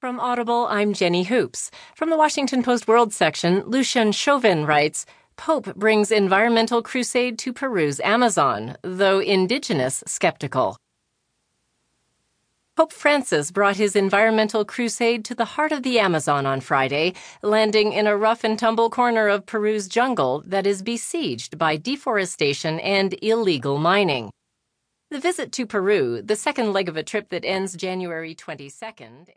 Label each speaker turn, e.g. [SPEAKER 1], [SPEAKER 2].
[SPEAKER 1] From Audible, I'm Jenny Hoops. From the Washington Post World section, Lucien Chauvin writes Pope brings environmental crusade to Peru's Amazon, though indigenous skeptical. Pope Francis brought his environmental crusade to the heart of the Amazon on Friday, landing in a rough and tumble corner of Peru's jungle that is besieged by deforestation and illegal mining. The visit to Peru, the second leg of a trip that ends January 22nd,